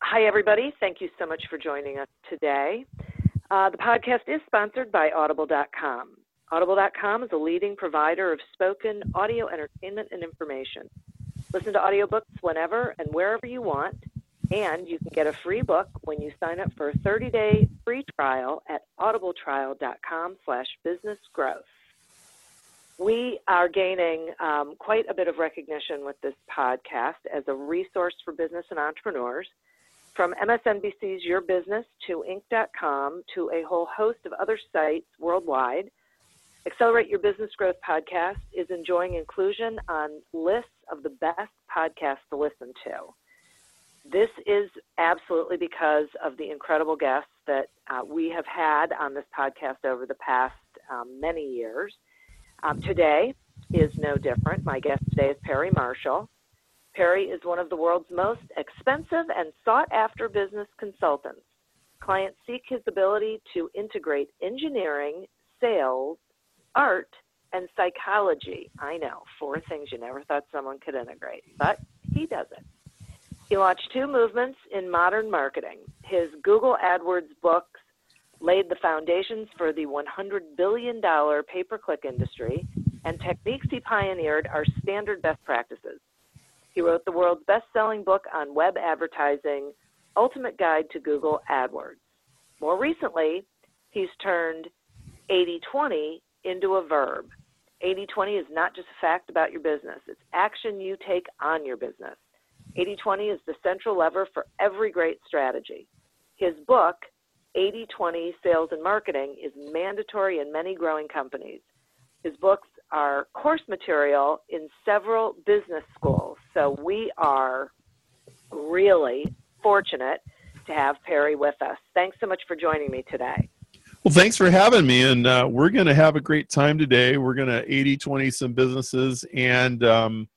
Hi, everybody. Thank you so much for joining us today. Uh, the podcast is sponsored by Audible.com. Audible.com is a leading provider of spoken audio entertainment and information. Listen to audiobooks whenever and wherever you want, and you can get a free book when you sign up for a 30-day free trial at audibletrial.com slash businessgrowth. We are gaining um, quite a bit of recognition with this podcast as a resource for business and entrepreneurs. From MSNBC's Your Business to Inc.com to a whole host of other sites worldwide, Accelerate Your Business Growth podcast is enjoying inclusion on lists of the best podcasts to listen to. This is absolutely because of the incredible guests that uh, we have had on this podcast over the past um, many years. Um, today is no different. My guest today is Perry Marshall. Perry is one of the world's most expensive and sought after business consultants. Clients seek his ability to integrate engineering, sales, art, and psychology. I know, four things you never thought someone could integrate, but he does it. He launched two movements in modern marketing. His Google AdWords books laid the foundations for the $100 billion pay per click industry, and techniques he pioneered are standard best practices. He wrote the world's best selling book on web advertising, Ultimate Guide to Google AdWords. More recently, he's turned 80 20 into a verb. 80 20 is not just a fact about your business, it's action you take on your business. 80 20 is the central lever for every great strategy. His book, 80 20 Sales and Marketing, is mandatory in many growing companies. His books are course material in several business schools. So we are really fortunate to have Perry with us. Thanks so much for joining me today. Well, thanks for having me. And uh, we're going to have a great time today. We're going to 80 20 some businesses. And um,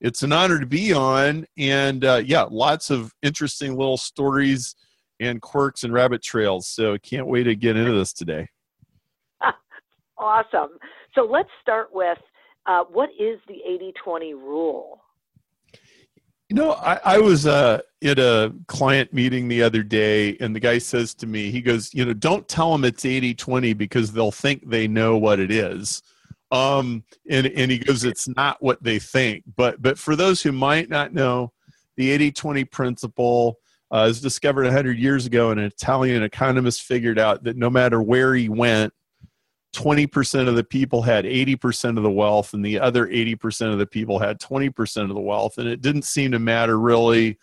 it's an honor to be on. And uh, yeah, lots of interesting little stories and quirks and rabbit trails. So can't wait to get into this today. awesome. So let's start with uh, what is the 80 20 rule? You know, I, I was uh, at a client meeting the other day, and the guy says to me, he goes, You know, don't tell them it's 80 20 because they'll think they know what it is. Um, and, and he goes, It's not what they think. But, but for those who might not know, the 80 20 principle uh, was discovered 100 years ago, and an Italian economist figured out that no matter where he went, 20% of the people had 80% of the wealth and the other 80% of the people had 20% of the wealth. And it didn't seem to matter really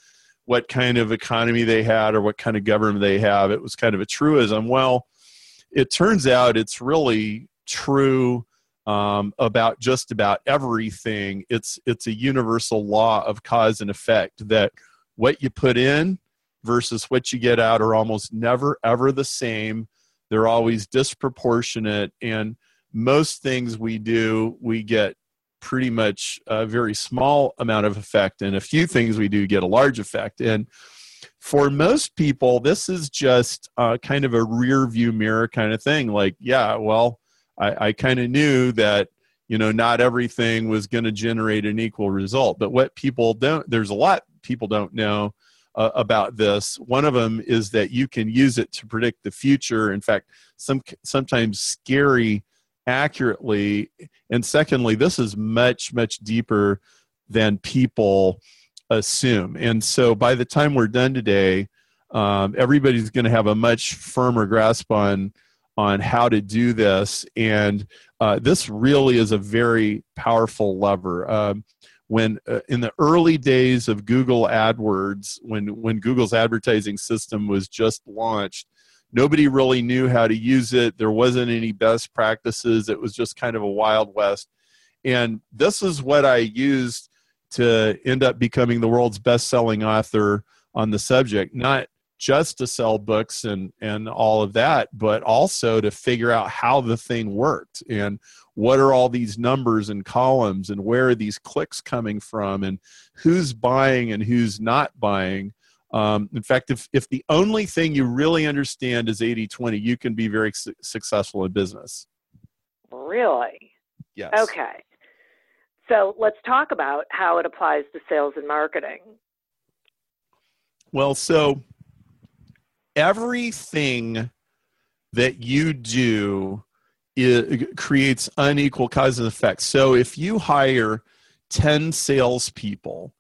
what kind of economy they had or what kind of government they have. It was kind of a truism. Well it turns out it's really true um, about just about everything. It's it's a universal law of cause and effect that what you put in versus what you get out are almost never ever the same they're always disproportionate and most things we do we get pretty much a very small amount of effect and a few things we do get a large effect. And for most people this is just uh, kind of a rear view mirror kind of thing like yeah well i, I kind of knew that you know not everything was going to generate an equal result. But what people don't there's a lot people don't know uh, about this. One of them is that you can use it to predict the future. In fact, some sometimes scary accurately. And secondly, this is much much deeper than people assume. And so by the time we're done today, Um, everybody's going to have a much firmer grasp on on how to do this, and uh, this really is a very powerful lever. Um, when uh, in the early days of Google AdWords, when when Google's advertising system was just launched, nobody really knew how to use it. There wasn't any best practices. It was just kind of a wild west. And this is what I used to end up becoming the world's best-selling author on the subject. Not just to sell books and and all of that but also to figure out how the thing worked and what are all these numbers and columns and where are these clicks coming from and who's buying and who's not buying? Um, in fact if, if the only thing you really understand is 80-20 you can be very su- successful in business. Really? Yes. Okay. So let's talk about how it applies to sales and marketing. Well so everything that you do it creates unequal cause and effect. So if you hire 10 salespeople,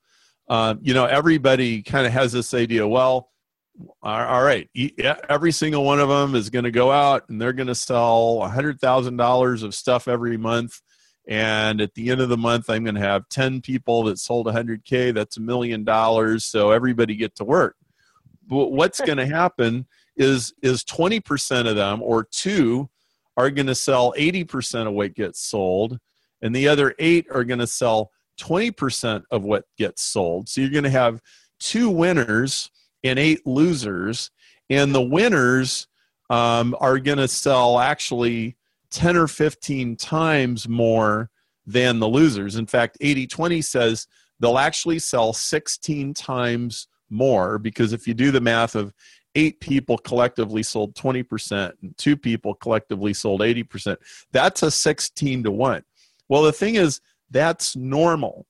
um, you know, everybody kind of has this idea, well, all right, every single one of them is going to go out and they're going to sell $100,000 of stuff every month. And at the end of the month, I'm going to have 10 people that sold 100K. That's a million dollars. So everybody get to work But what's going to happen is is 20% of them or two are going to sell 80% of what gets sold and the other eight are going to sell 20% of what gets sold. So you're going to have two winners and eight losers and the winners um, are going to sell actually 10 or 15 times more than the losers. In fact 80-20 says they'll actually sell 16 times more because if you do the math of eight people collectively sold 20% and two people collectively sold 80%, that's a 16 to 1. Well, the thing is, that's normal.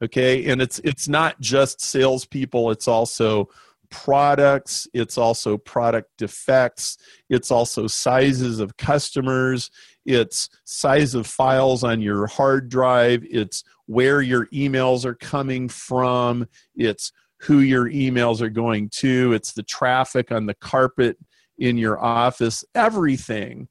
Okay, and it's it's not just salespeople, it's also products, it's also product defects, it's also sizes of customers, it's size of files on your hard drive, it's where your emails are coming from, it's who your emails are going to, it's the traffic on the carpet in your office. Everything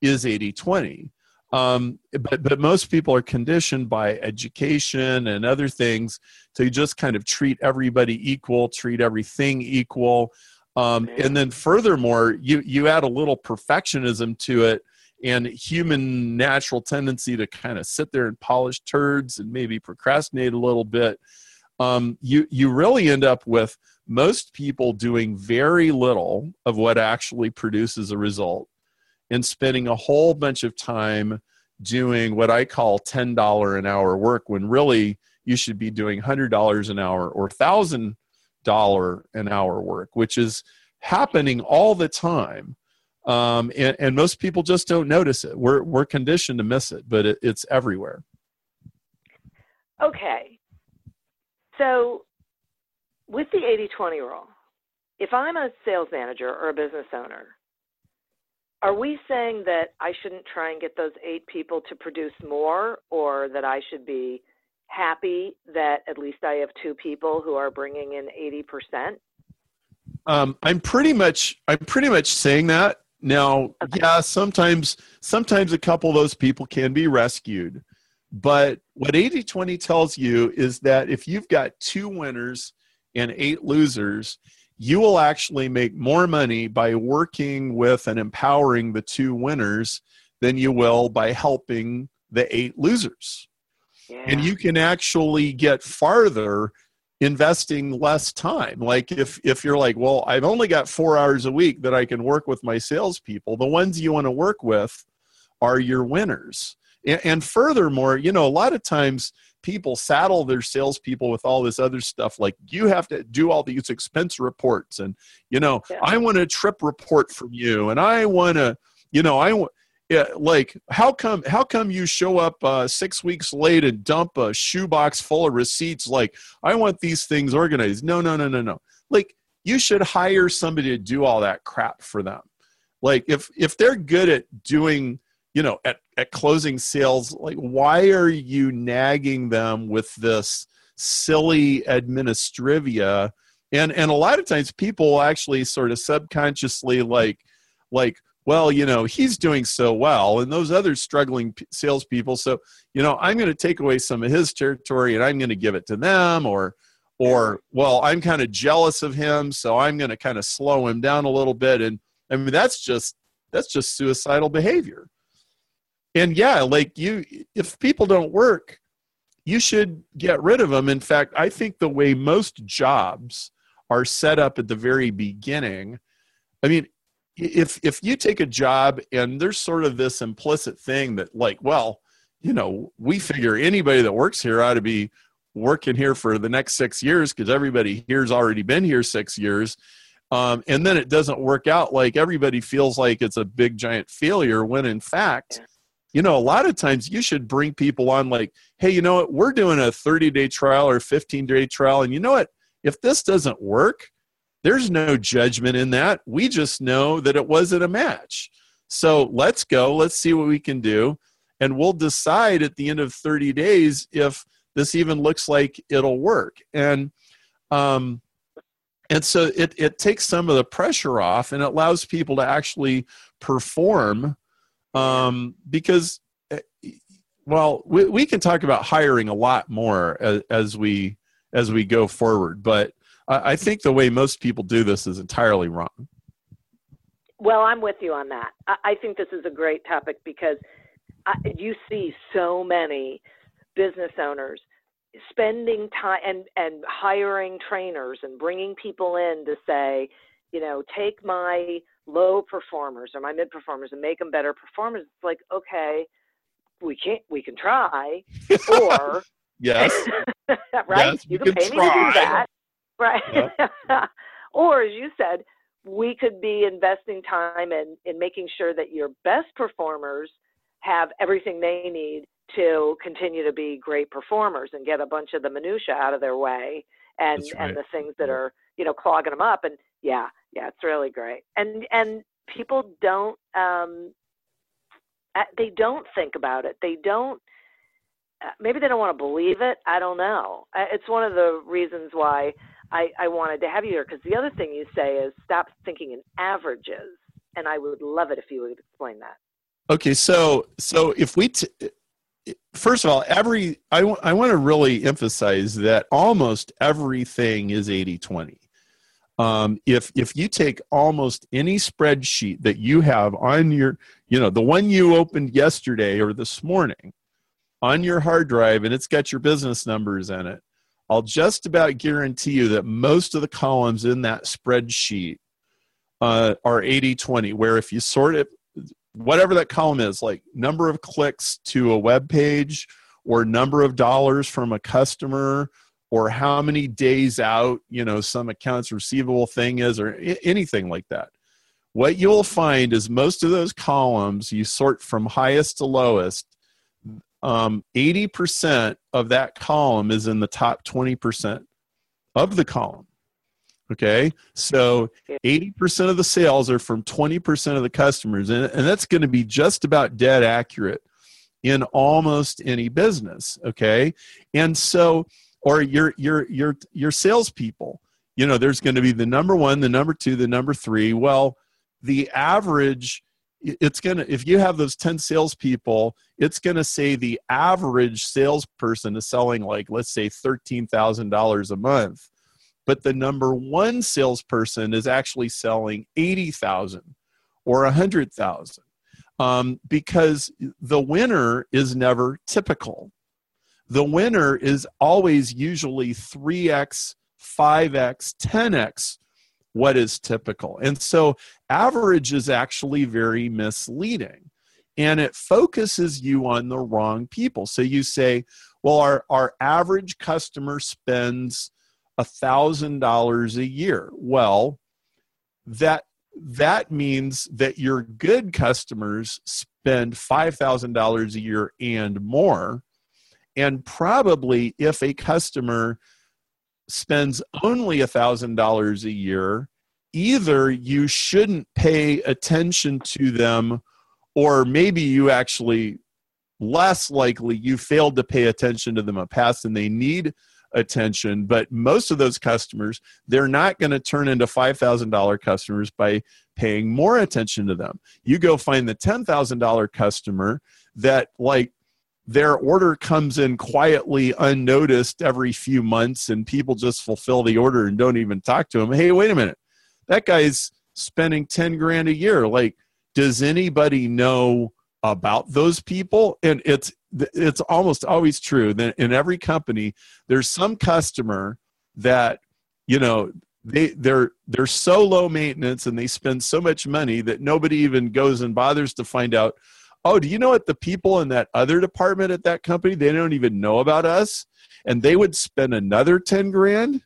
is 80 20. Um, but, but most people are conditioned by education and other things to just kind of treat everybody equal, treat everything equal. Um, and then furthermore, you, you add a little perfectionism to it and human natural tendency to kind of sit there and polish turds and maybe procrastinate a little bit um, you you really end up with most people doing very little of what actually produces a result and spending a whole bunch of time doing what I call $10 an hour work when really you should be doing $100 an hour or $1,000 an hour work, which is happening all the time. Um, and, and, most people just don't notice it. We're, we're conditioned to miss it, but it, it's everywhere. Okay. So, with the 80 20 rule, if I'm a sales manager or a business owner, are we saying that I shouldn't try and get those eight people to produce more, or that I should be happy that at least I have two people who are bringing in 80%? Um, I'm pretty much I'm pretty much saying that now. Okay. Yeah, sometimes sometimes a couple of those people can be rescued. But what 80 20 tells you is that if you've got two winners and eight losers, you will actually make more money by working with and empowering the two winners than you will by helping the eight losers. Yeah. And you can actually get farther investing less time. Like if if you're like, well, I've only got four hours a week that I can work with my salespeople, the ones you want to work with are your winners. And, and furthermore, you know, a lot of times people saddle their salespeople with all this other stuff like you have to do all these expense reports and you know yeah. i want a trip report from you and i want to you know i want yeah, like how come how come you show up uh, six weeks late and dump a shoebox full of receipts? Like i want these things organized. No no no no no. Like you should hire somebody to do all that crap for them. Like if if they're good at doing you know at, at closing sales like why are you nagging them with this silly administrivia? And and a lot of times people actually sort of subconsciously like like well you know he's doing so well and those other struggling salespeople so you know i'm going to take away some of his territory and i'm going to give it to them or or well i'm kind of jealous of him so i'm going to kind of slow him down a little bit. And i mean that's just that's just suicidal behavior and yeah like you if people don't work you should get rid of them in fact i think the way most jobs are set up at the very beginning i mean if if you take a job and there's sort of this implicit thing that like well you know we figure anybody that works here ought to be working here for the next six years because everybody here's already been here six years. Um, and then it doesn't work out like everybody feels like it's a big giant failure when in fact you know a lot of times you should bring people on like hey you know what we're doing a 30 day trial or 15 day trial and you know what if this doesn't work there's no judgment in that. We just know that it wasn't a match. So let's go. Let's see what we can do. And we'll decide at the end of 30 days if this even looks like it'll work. And, um, and so it, it takes some of the pressure off and it allows people to actually perform um, because eh, well we, we can talk about hiring a lot more as, as we as we go forward but I think the way most people do this is entirely wrong. Well, I'm with you on that. I think this is a great topic because you see so many business owners spending time and, and hiring trainers and bringing people in to say, you know, take my low performers or my mid performers and make them better performers. It's like, okay, we can't, we can try, or yes, right? Yes, you, can, can pay try. me to do that, Right. or as you said, we could be investing time in, in making sure that your best performers have everything they need to continue to be great performers and get a bunch of the minutia out of their way and right. and the things that are you know clogging them up and yeah yeah it's really great and and people don't um they don't think about it they don't uh, maybe they don't want to believe it i don't know it's one of the reasons why I, I wanted to have you here because the other thing you say is stop thinking in averages, and I would love it if you would explain that. Okay, so so if we t- first of all, every I, w- I want to really emphasize that almost everything is 80-20. Um, if if you take almost any spreadsheet that you have on your you know the one you opened yesterday or this morning on your hard drive and it's got your business numbers in it I'll just about guarantee you that most of the columns in that spreadsheet uh, are 80 20, where if you sort it, whatever that column is, like number of clicks to a web page, or number of dollars from a customer, or how many days out, you know, some accounts receivable thing is, or anything like that. What you'll find is most of those columns you sort from highest to lowest um, 80% of that column is in the top 20% of the column. Okay, so 80% of the sales are from 20% of the customers, and, and that's going to be just about dead accurate in almost any business. Okay, and so, or your your your your salespeople, you know, there's going to be the number one, the number two, the number three. Well, the average it's going to if you have those 10 salespeople it's going to say the average salesperson is selling like let's say $13000 a month. But the number one salesperson is actually selling 80000 or 100000 um, because the winner is never typical the winner is always usually 3x 5x 10x what is typical. And so average is actually very misleading and it focuses you on the wrong people. So you say, well, our, our average customer spends $1,000 a year. Well, that that means that your good customers spend $5,000 a year and more. And probably if a customer spends only a $1,000 a year, either you shouldn't pay attention to them, or maybe you actually less likely you failed to pay attention to them the past and they need attention. But most of those customers they're not going to turn into $5000 customers by paying more attention to them. You go find the $10000 customer that like their order comes in quietly unnoticed every few months and people just fulfill the order and don't even talk to them hey wait a minute. That guy's spending 10 grand a year. Like does anybody know about those people? And it's it's almost always true that in every company there's some customer that you know they they're they're so low maintenance and they spend so much money that nobody even goes and bothers to find out oh do you know what? The people in that other department at that company they don't even know about us. And they would spend another 10 grand.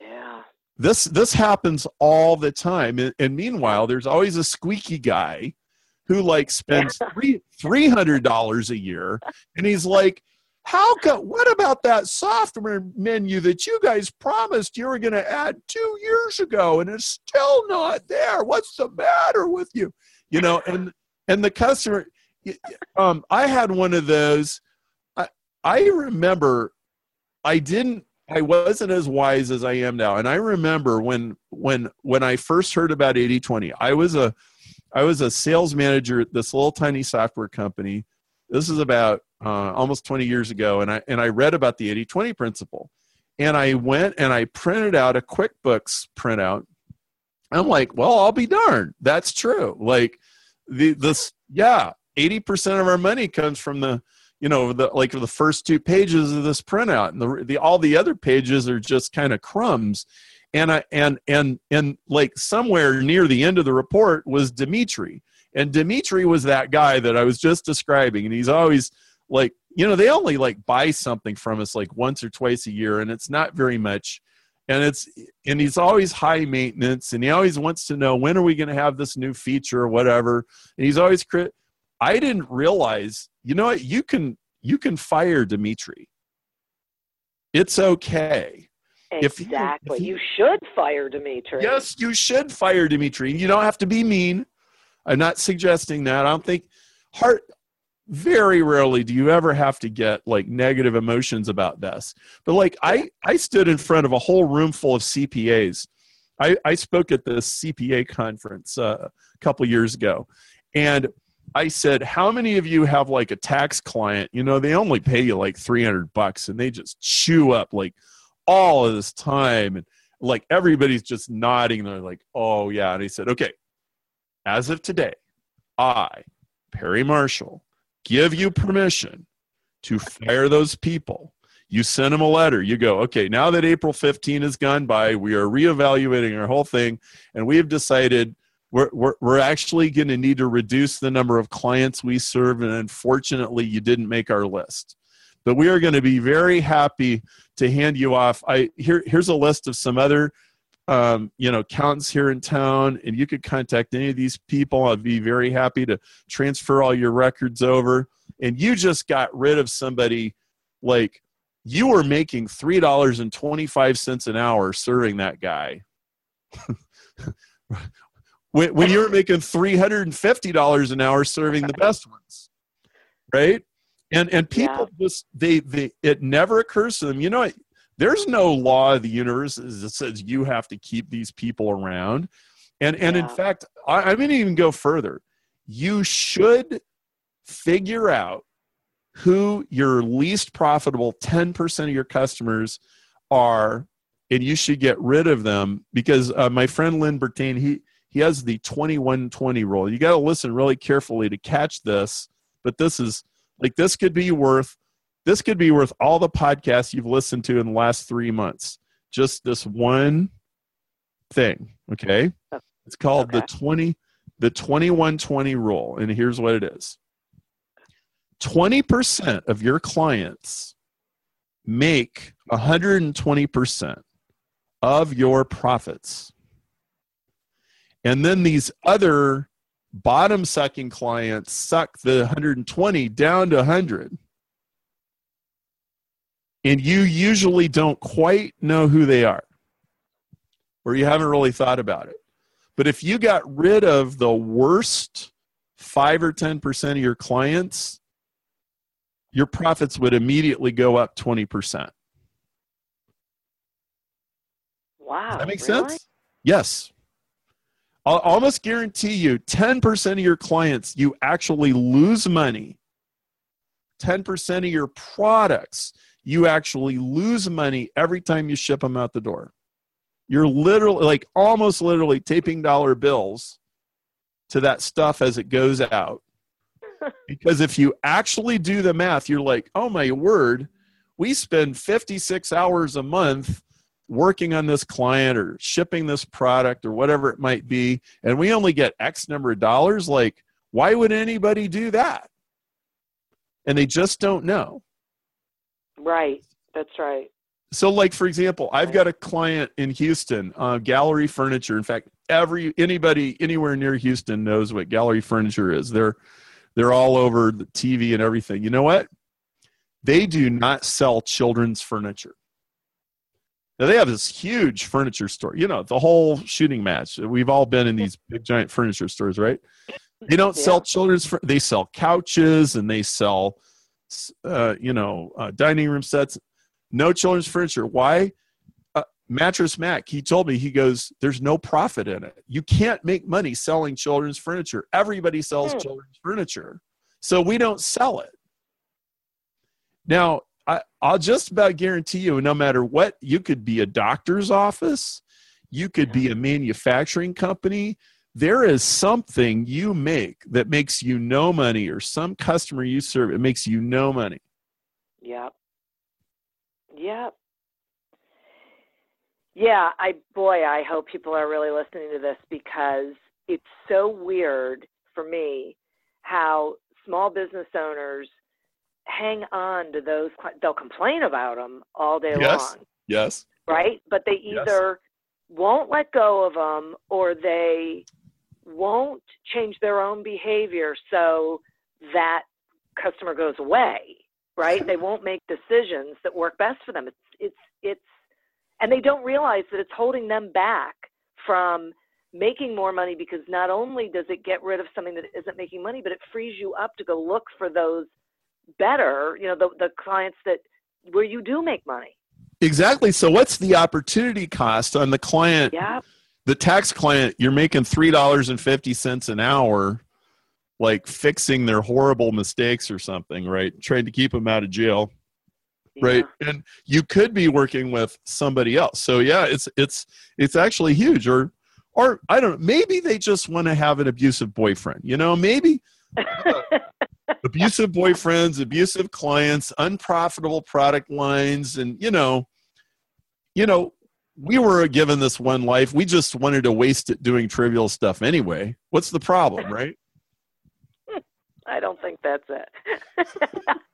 Yeah. this this happens all the time. And, and meanwhile there's always a squeaky guy who like spends three three hundred dollars a year. And he's like how come what about that software menu that you guys promised you were going to add two years ago and it's still not there? What's the matter with you? You know and and the customer um i had one of those i i remember i didn't I wasn't as wise as I am now. And I remember when when when I first heard about 80/20, I was a I was a sales manager at this little tiny software company. This is about uh, almost 20 years ago, and I and I read about the 80/20 principle, and I went and I printed out a QuickBooks printout. I'm like, well, I'll be darned. That's true. Like the this, yeah, 80% of our money comes from the you know the like the first two pages of this printout and the, the all the other pages are just kind of crumbs. And I and and and like somewhere near the end of the report was Dimitri. And Dimitri was that guy that I was just describing and he's always like you know they only like buy something from us like once or twice a year and it's not very much. And it's and he's always high maintenance and he always wants to know when are we going to have this new feature or whatever? And he's always crit I didn't realize, you know what, you can you can fire Dimitri. It's okay. If Exactly. if he- you should fire Dimitri. Yes, you should fire Dimitri. You don't have to be mean. I'm not suggesting that. I don't think heart very rarely do you ever have to get like negative emotions about this. But like I I stood in front of a whole room full of CPAs. I, I spoke at the CPA conference uh, a couple years ago, and I said, "How many of you have like a tax client? You know, they only pay you like three hundred bucks, and they just chew up like all of this time, and like everybody's just nodding. They're like, "Oh yeah," and he said, "Okay, as of today, I, Perry Marshall, give you permission to fire those people." You send them a letter. You go, okay, now that April 15 has gone by, we are reevaluating our whole thing, and we have decided we're, we're, we're actually going to need to reduce the number of clients we serve and unfortunately you didn't make our list. But we are going to be very happy to hand you off. I here here's a list of some other um, you know accountants here in town and you could contact any of these people. I'd be very happy to transfer all your records over. And you just got rid of somebody like you were making three dollars and 25 cents an hour serving that guy when, when you were making $350 an hour serving the best ones right? And and people just they they it never occurs to them you know there's no law of the universe that says you have to keep these people around. And and in fact I, i'm going to even go further. You should figure out who your least profitable 10% of your customers are and you should get rid of them because uh, my friend lynn bertain he he has the 2120 rule. You got to listen really carefully to catch this but this is like this could be worth this could be worth all the podcasts you've listened to in the last three months. Just this one thing okay? Oh, it's called the 20 the 2120 rule and here's what it is. 20% of your clients make 120% of your profits and then these other bottom sucking clients suck the 120 down to 100 and you usually don't quite know who they are or you haven't really thought about it but if you got rid of the worst 5 or 10% of your clients your profits would immediately go up 20% Wow. Does that make really? sense? Yes. I'll almost guarantee you 10% of your clients, you actually lose money. 10% of your products, you actually lose money every time you ship them out the door. You're literally, like almost literally taping dollar bills to that stuff as it goes out. because if you actually do the math, you're like, oh my word, we spend 56 hours a month working on this client or shipping this product or whatever it might be, and we only get X number of dollars. Like, why would anybody do that? And they just don't know. Right. That's right. So, like for example, I've got a client in Houston, uh, Gallery Furniture. In fact, every anybody anywhere near Houston knows what Gallery Furniture is. They're they're all over the TV and everything. You know what? They do not sell children's furniture. Now they have this huge furniture store. You know, the whole shooting match. We've all been in these big giant furniture stores, right? They don't Yeah. sell children's. fur- They sell couches and they sell, uh, you know, uh, dining room sets. No children's furniture. Why? Uh, Mattress Mac. He told me he goes, "There's no profit in it. You can't make money selling children's furniture. Everybody sells Hmm. children's furniture, so we don't sell it." Now, I, I'll just about guarantee you, no matter what, you could be a doctor's office, you could be a mm-hmm. manufacturing company. There is something you make that makes you no money, or some customer you serve, it makes you no money. Yep. Yep. Yeah, I boy, I hope people are really listening to this because it's so weird for me how small business owners hang on to those they'll complain about them all day Yes. long, Yes. right? But they Yes. either won't let go of them or they won't change their own behavior so that customer goes away right they won't make decisions that work best for them it's it's it's and they don't realize that it's holding them back from making more money because not only does it get rid of something that isn't making money but it frees you up to go look for those better you know the the clients that where you do make money Exactly. So, what's the opportunity cost on the client? yeah The tax client, you're making $3.50 an hour, like fixing their horrible mistakes or something, right? Trying to keep them out of jail. right and you could be working with somebody else so yeah it's it's it's actually huge or or i don't know maybe they just want to have an abusive boyfriend you know maybe uh, abusive boyfriends abusive clients unprofitable product lines and you know you know we were given this one life we just wanted to waste it doing trivial stuff anyway what's the problem right I don't think that's it.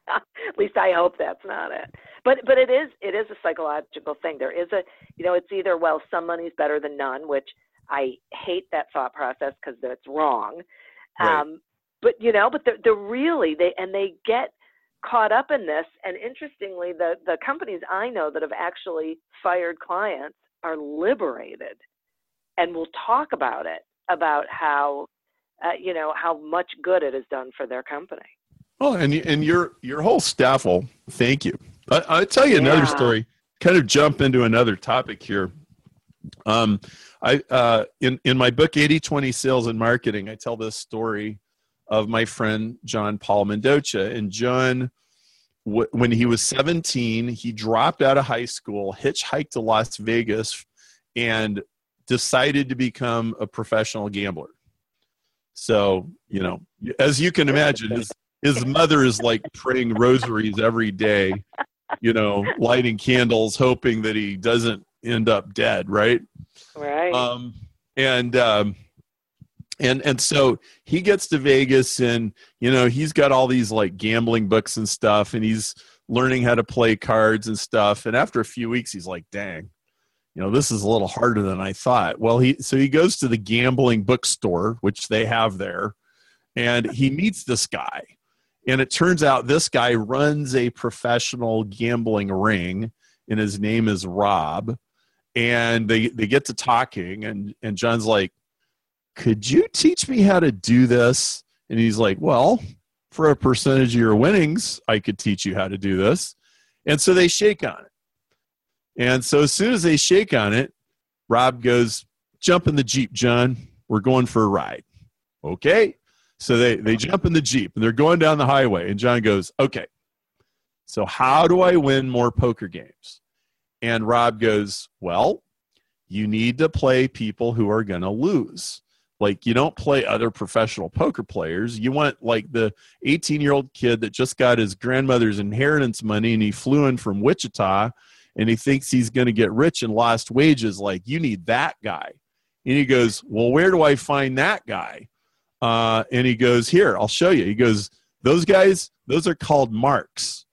At least I hope that's not it. But but it is it is a psychological thing. There is a you know it's either well some money's better than none, which I hate that thought process because that's wrong. Right. Um, but you know, but they're, they're really they and they get caught up in this. And interestingly, the the companies I know that have actually fired clients are liberated, and will talk about it about how uh, you know how much good it has done for their company. Well, and and your your whole staff will thank you. I, I'll tell you another Yeah. story. Kind of jump into another topic here. Um, I uh, in in my book 80-20 Sales and Marketing, I tell this story of my friend John Paul Mendoza. And John, w- when he was seventeen, he dropped out of high school, hitchhiked to Las Vegas, and decided to become a professional gambler. So you know, as you can imagine, his his mother is like praying rosaries every day, you know, lighting candles, hoping that he doesn't end up dead, right? Right. Um, and um, and and so he gets to Vegas, and you know, he's got all these like gambling books and stuff, and he's learning how to play cards and stuff. And after a few weeks, he's like, "Dang." You know, this is a little harder than I thought. Well, he so he goes to the gambling bookstore, which they have there, and he meets this guy. And it turns out this guy runs a professional gambling ring, and his name is Rob. And they, they get to talking, and, and John's like, Could you teach me how to do this? And he's like, Well, for a percentage of your winnings, I could teach you how to do this. And so they shake on it. And so as soon as they shake on it, Rob goes, Jump in the Jeep, John. We're going for a ride. Okay. So they, they jump in the Jeep and they're going down the highway. And John goes, Okay. So how do I win more poker games? And Rob goes, Well, you need to play people who are going to lose. Like you don't play other professional poker players. You want like the 18 year old kid that just got his grandmother's inheritance money and he flew in from Wichita and he thinks he's going to get rich and lost wages. Like you need that guy. And he goes, well, where do I find that guy? Uh, and he goes, here, I'll show you. He goes, those guys, those are called marks.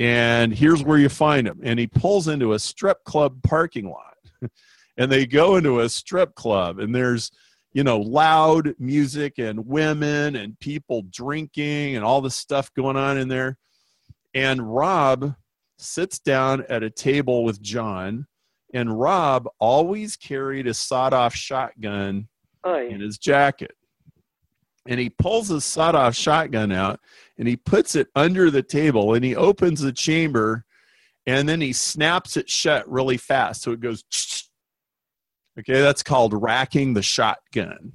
And here's where you find them. And he pulls into a strip club parking lot. and they go into a strip club and there's you know loud music and women and people drinking and all this stuff going on in there and rob sits down at a table with john and rob always carried a sawed-off shotgun oh, Oy. in his jacket and he pulls his sawed-off shotgun out and he puts it under the table and he opens the chamber and then he snaps it shut really fast so it goes Okay, that's called racking the shotgun.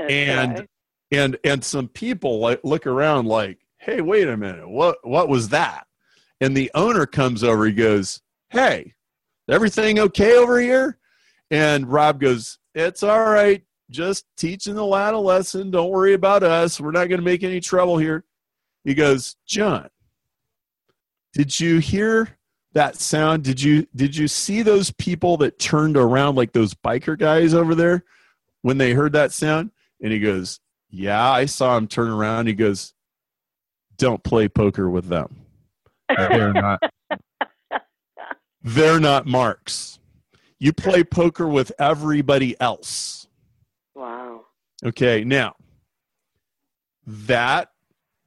Okay. And and and some people like look around like, "Hey, wait a minute. What what was that?" And the owner comes over, he goes, "Hey, everything okay over here?" And Rob goes, "It's all right. Just teaching the lad a lesson. Don't worry about us. We're not going to make any trouble here." He goes, "John, did you hear that sound? Did you did you see those people that turned around like those biker guys over there when they heard that sound? And he goes yeah i saw him turn around. He goes don't play poker with them. They're not. They're not marks. You play poker with everybody else. Wow. okay now that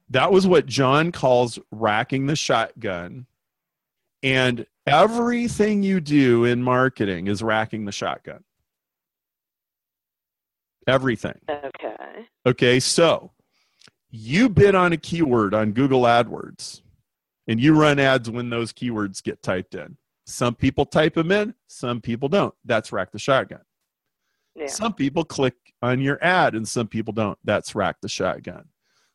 that was what john calls racking the shotgun and everything you do in marketing is racking the shotgun. Everything. Okay. Okay, so you bid on a keyword on Google AdWords and you run ads when those keywords get typed in. Some people type them in, some people don't. That's rack the shotgun. Yeah. Some people click on your ad and some people don't. That's rack the shotgun.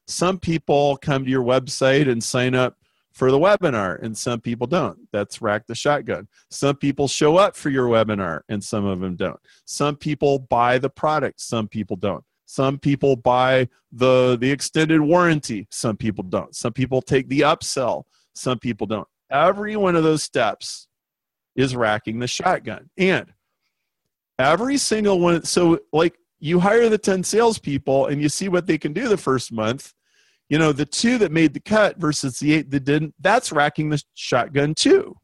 Some people come to your website and sign up for the webinar and some people don't. That's rack the shotgun. Some people show up for your webinar and some of them don't. Some people buy the product some people don't. Some people buy the the extended warranty some people don't. Some people take the upsell some people don't. Every one of those steps is racking the shotgun. And every single one so like you hire the 10 salespeople and you see what they can do the first month you know the two that made the cut versus the eight that didn't that's racking the shotgun too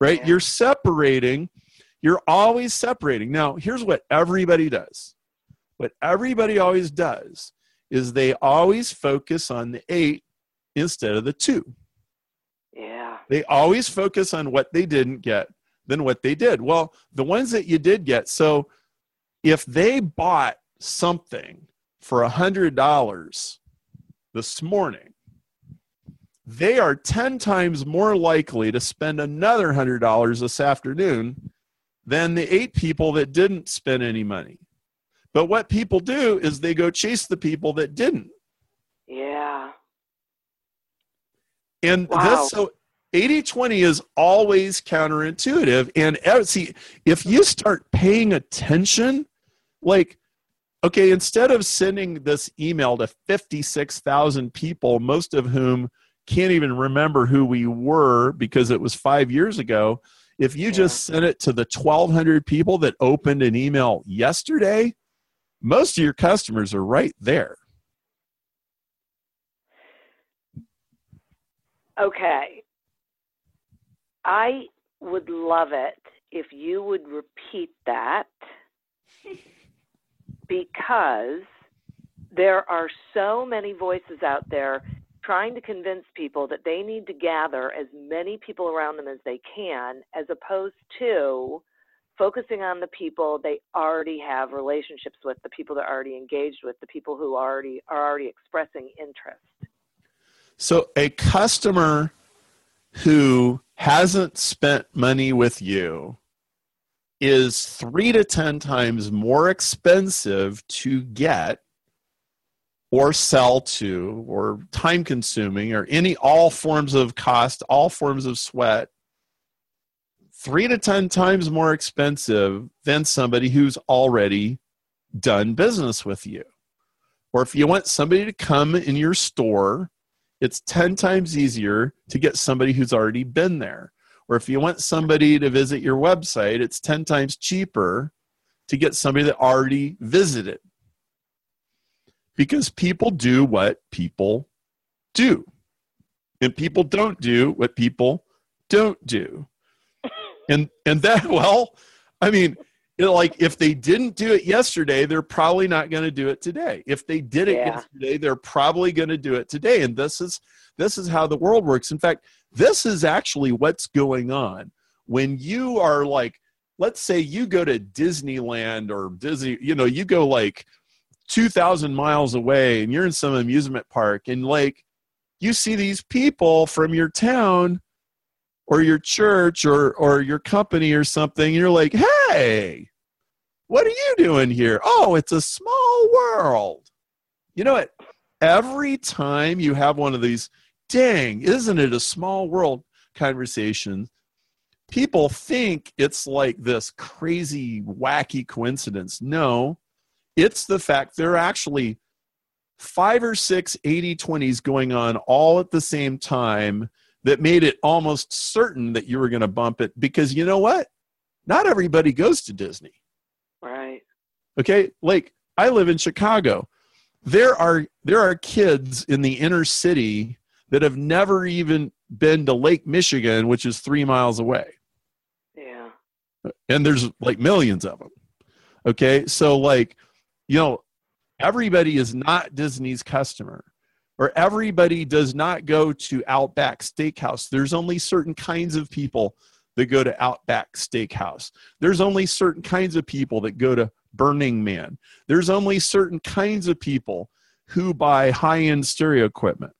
right? Yeah. you're separating you're always separating. Now here's what everybody does. What everybody always does is they always focus on the eight instead of the two. Yeah. they always focus on what they didn't get than what they did. Well the ones that you did get so if they bought something for a hundred dollars this morning they are 10 times more likely to spend another hundred dollars this afternoon than the eight people that didn't spend any money but what people do is they go chase the people that didn't Yeah. And Wow. that's so 80 20 is always counterintuitive. And uh, see, if you start paying attention, like, okay, instead of sending this email to 56,000 people, most of whom can't even remember who we were because it was five years ago, if you Yeah. just sent it to the 1,200 people that opened an email yesterday, most of your customers are right there. Okay. I would love it if you would repeat that because there are so many voices out there trying to convince people that they need to gather as many people around them as they can, as opposed to focusing on the people they already have relationships with, the people they're already engaged with, the people who already are already expressing interest. So a customer who hasn't spent money with you is three to 10 times more expensive to get or sell to or time consuming or any all forms of cost, all forms of sweat, three to 10 times more expensive than somebody who's already done business with you. Or if you want somebody to come in your store, it's 10 times easier to get somebody who's already been there. Or if you want somebody to visit your website, it's 10 times cheaper to get somebody that already visited. Because people do what people do. And people don't do what people don't do. And and that well i mean like if they didn't do it yesterday they're probably not going to do it today. If they did it yeah. yesterday they're probably going to do it today. And this is this is how the world works. In fact this is actually what's going on. When you are like let's say you go to disneyland or disney you know you go like 2000 miles away and you're in some amusement park and like you see these people from your town or your church or or your company or something you're like hey what are you doing here? Oh it's a small world. You know what? Every time you have one of these dang isn't it a small world conversation? people think it's like this crazy wacky coincidence no it's the fact there are actually five or six 80 20s going on all at the same time that made it almost certain that you were going to bump it because you know what? Not everybody goes to Disney. Right. Okay, like I live in Chicago. There are there are kids in the inner city that have never even been to Lake Michigan, which is 3 miles away. Yeah. And there's like millions of them. Okay? So like you know, everybody is not Disney's customer, or everybody does not go to Outback Steakhouse. There's only certain kinds of people that go to Outback Steakhouse. There's only certain kinds of people that go to Burning Man. There's only certain kinds of people who buy high end stereo equipment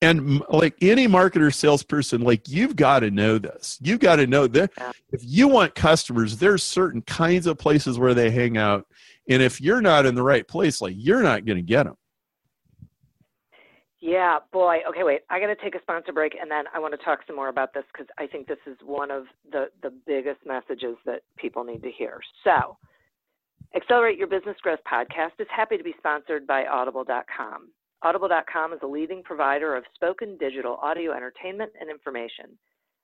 and like any marketer salesperson like you've got to know this. You've got to know that if you want customers there's certain kinds of places where they hang out. And if you're not in the right place like you're not going to get them yeah boy. Okay wait. I got to take a sponsor break and then i want to talk some more about this because i think this is one of the the biggest messages that people need to hear. So accelerate your business growth podcast is happy to be sponsored by audible.com Audible.com is a leading provider of spoken digital audio entertainment and information.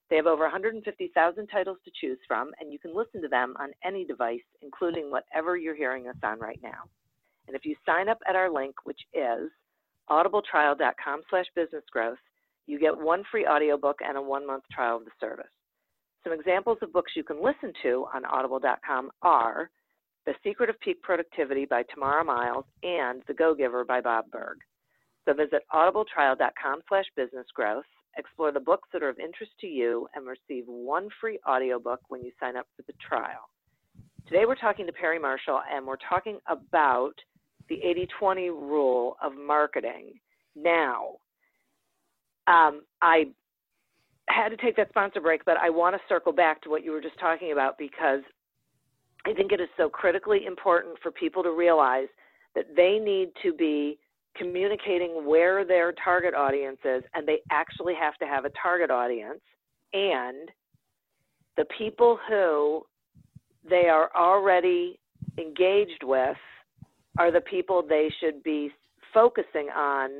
They have over 150,000 titles to choose from, and you can listen to them on any device, including whatever you're hearing us on right now. And if you sign up at our link, which is audibletrial.com slash businessgrowth, you get one free audiobook and a one-month trial of the service. Some examples of books you can listen to on audible.com are The Secret of Peak Productivity by Tamara Miles and The Go-Giver by Bob Burg. So visit audibletrial.com slash businessgrowth, explore the books that are of interest to you, and receive one free audiobook when you sign up for the trial. Today we're talking to Perry Marshall, and we're talking about the 80-20 rule of marketing. Now, um, I had to take that sponsor break, but I want to circle back to what you were just talking about because I think it is so critically important for people to realize that they need to be communicating where their target audience is, and they actually have to have a target audience. And the people who they are already engaged with are the people they should be focusing on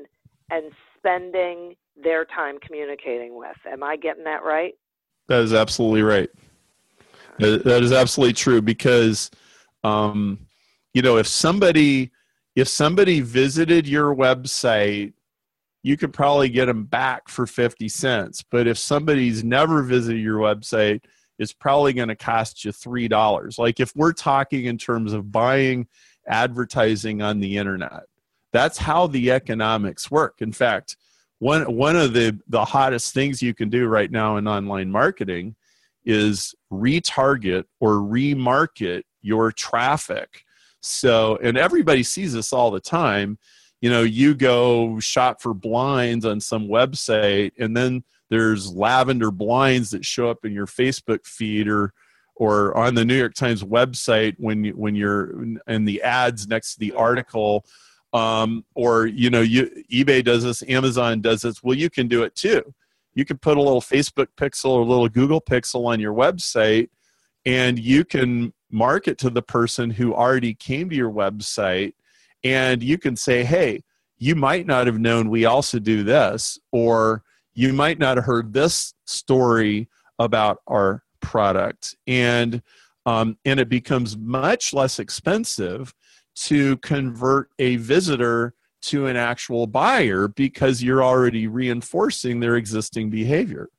and spending their time communicating with. Am I getting that right? That is absolutely right. That is absolutely true because, um, you know, if somebody if somebody visited your website you could probably get them back for 50 cents. But if somebody's never visited your website it's probably going to cost you three dollars. Like if we're talking in terms of buying advertising on the internet that's how the economics work. In fact one one of the the hottest things you can do right now in online marketing is retarget or remarket your traffic so, and everybody sees this all the time. You know, you go shop for blinds on some website, and then there's lavender blinds that show up in your Facebook feed or or on the New York Times website when you, when you're in the ads next to the article. Um, or you know you eBay does this Amazon does this. Well you can do it too. You can put a little Facebook pixel or a little Google pixel on your website and you can market to the person who already came to your website and you can say hey you might not have known we also do this or you might not have heard this story about our product. And um, and it becomes much less expensive to convert a visitor to an actual buyer because you're already reinforcing their existing behavior.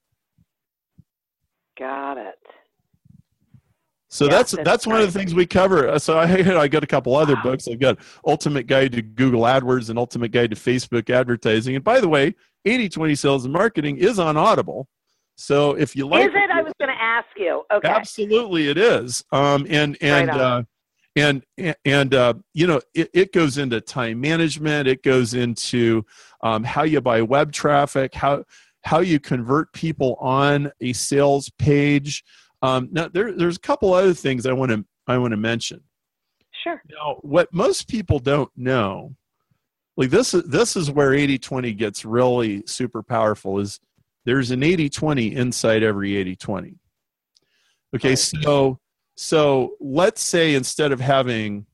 Got it so yeah, that's that's, that's one of the things we cover. Uh, so I I got a couple other wow. books. I've got Ultimate Guide to Google AdWords and Ultimate Guide to Facebook Advertising. And by the way, 80/20 Sales and Marketing is on Audible. So if you like, is it? I was going to ask you. Okay, absolutely, it is. Um, and and right uh, and and uh, you know, it, it goes into time management. It goes into um, how you buy web traffic, how how you convert people on a sales page. Um, now, there, there's a couple other things I want to I want to mention. Sure. Now, what most people don't know, like this is this is where 80-20 gets really super powerful. Is there's an 80-20 inside every 80-20. Okay, right. so so let's say instead of having